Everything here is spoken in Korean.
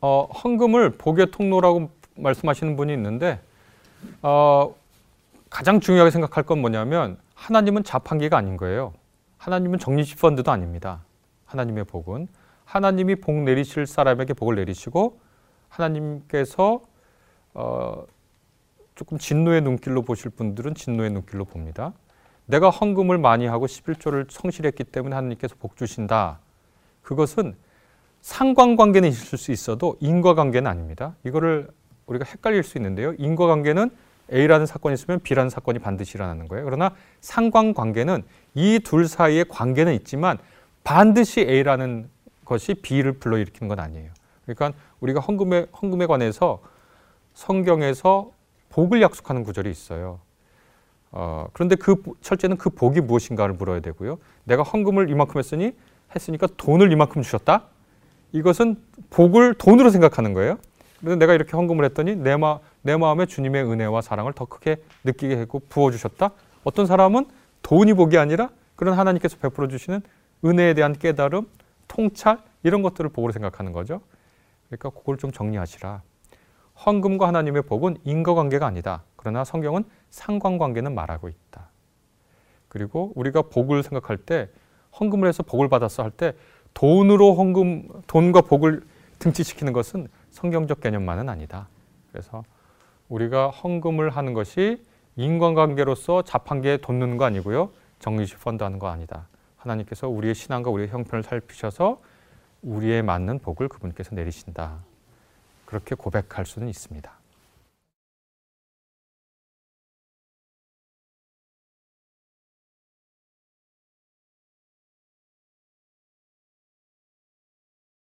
어, 헌금을 복의 통로라고 말씀하시는 분이 있는데 어, 가장 중요하게 생각할 건 뭐냐면 하나님은 자판기가 아닌 거예요. 하나님은 적립식 펀드도 아닙니다. 하나님의 복은 하나님이 복 내리실 사람에게 복을 내리시고 하나님께서 어, 조금 진노의 눈길로 보실 분들은 진노의 눈길로 봅니다. 내가 헌금을 많이 하고 11조를 성실했기 때문에 하나님께서 복 주신다. 그것은 상관관계는 있을 수 있어도 인과관계는 아닙니다. 이거를 우리가 헷갈릴 수 있는데요. 인과관계는 A라는 사건이 있으면 B라는 사건이 반드시 일어나는 거예요. 그러나 상관관계는 이 둘 사이의 관계는 있지만 반드시 A라는 것이 B를 불러일으키는 건 아니에요. 그러니까 우리가 헌금에, 헌금에 관해서 성경에서 복을 약속하는 구절이 있어요. 어, 그런데 그 철제는 그 복이 무엇인가를 물어야 되고요. 내가 헌금을 이만큼 했으니 했으니까 돈을 이만큼 주셨다. 이것은 복을 돈으로 생각하는 거예요. 그런데 내가 이렇게 헌금을 했더니 내, 마, 내 마음에 주님의 은혜와 사랑을 더 크게 느끼게 했고 부어주셨다. 어떤 사람은 돈이 복이 아니라 그런 하나님께서 베풀어 주시는 은혜에 대한 깨달음, 통찰 이런 것들을 복으로 생각하는 거죠. 그러니까 그걸 좀 정리하시라. 헌금과 하나님의 복은 인과관계가 아니다. 그러나 성경은 상관관계는 말하고 있다. 그리고 우리가 복을 생각할 때 헌금을 해서 복을 받았어 할 때 돈으로 헌금, 돈과 복을 등치시키는 것은 성경적 개념만은 아니다. 그래서 우리가 헌금을 하는 것이 인간관계로서 자판기에 돈 넣는 거 아니고요. 정리식 펀드 하는 거 아니다. 하나님께서 우리의 신앙과 우리의 형편을 살피셔서 우리에 맞는 복을 그분께서 내리신다. 그렇게 고백할 수는 있습니다.